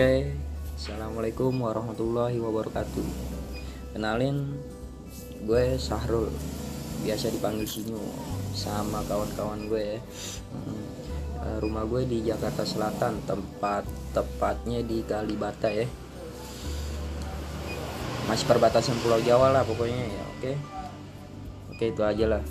Oke, assalamualaikum warahmatullahi wabarakatuh. Kenalin, gue Sahrul, biasa dipanggil Sinyo sama kawan-kawan gue. ya. Hmm, eh, rumah gue di Jakarta Selatan, tempat tepatnya di Kalibata ya. Masih perbatasan Pulau Jawa lah pokoknya ya. Oke, oke itu aja lah.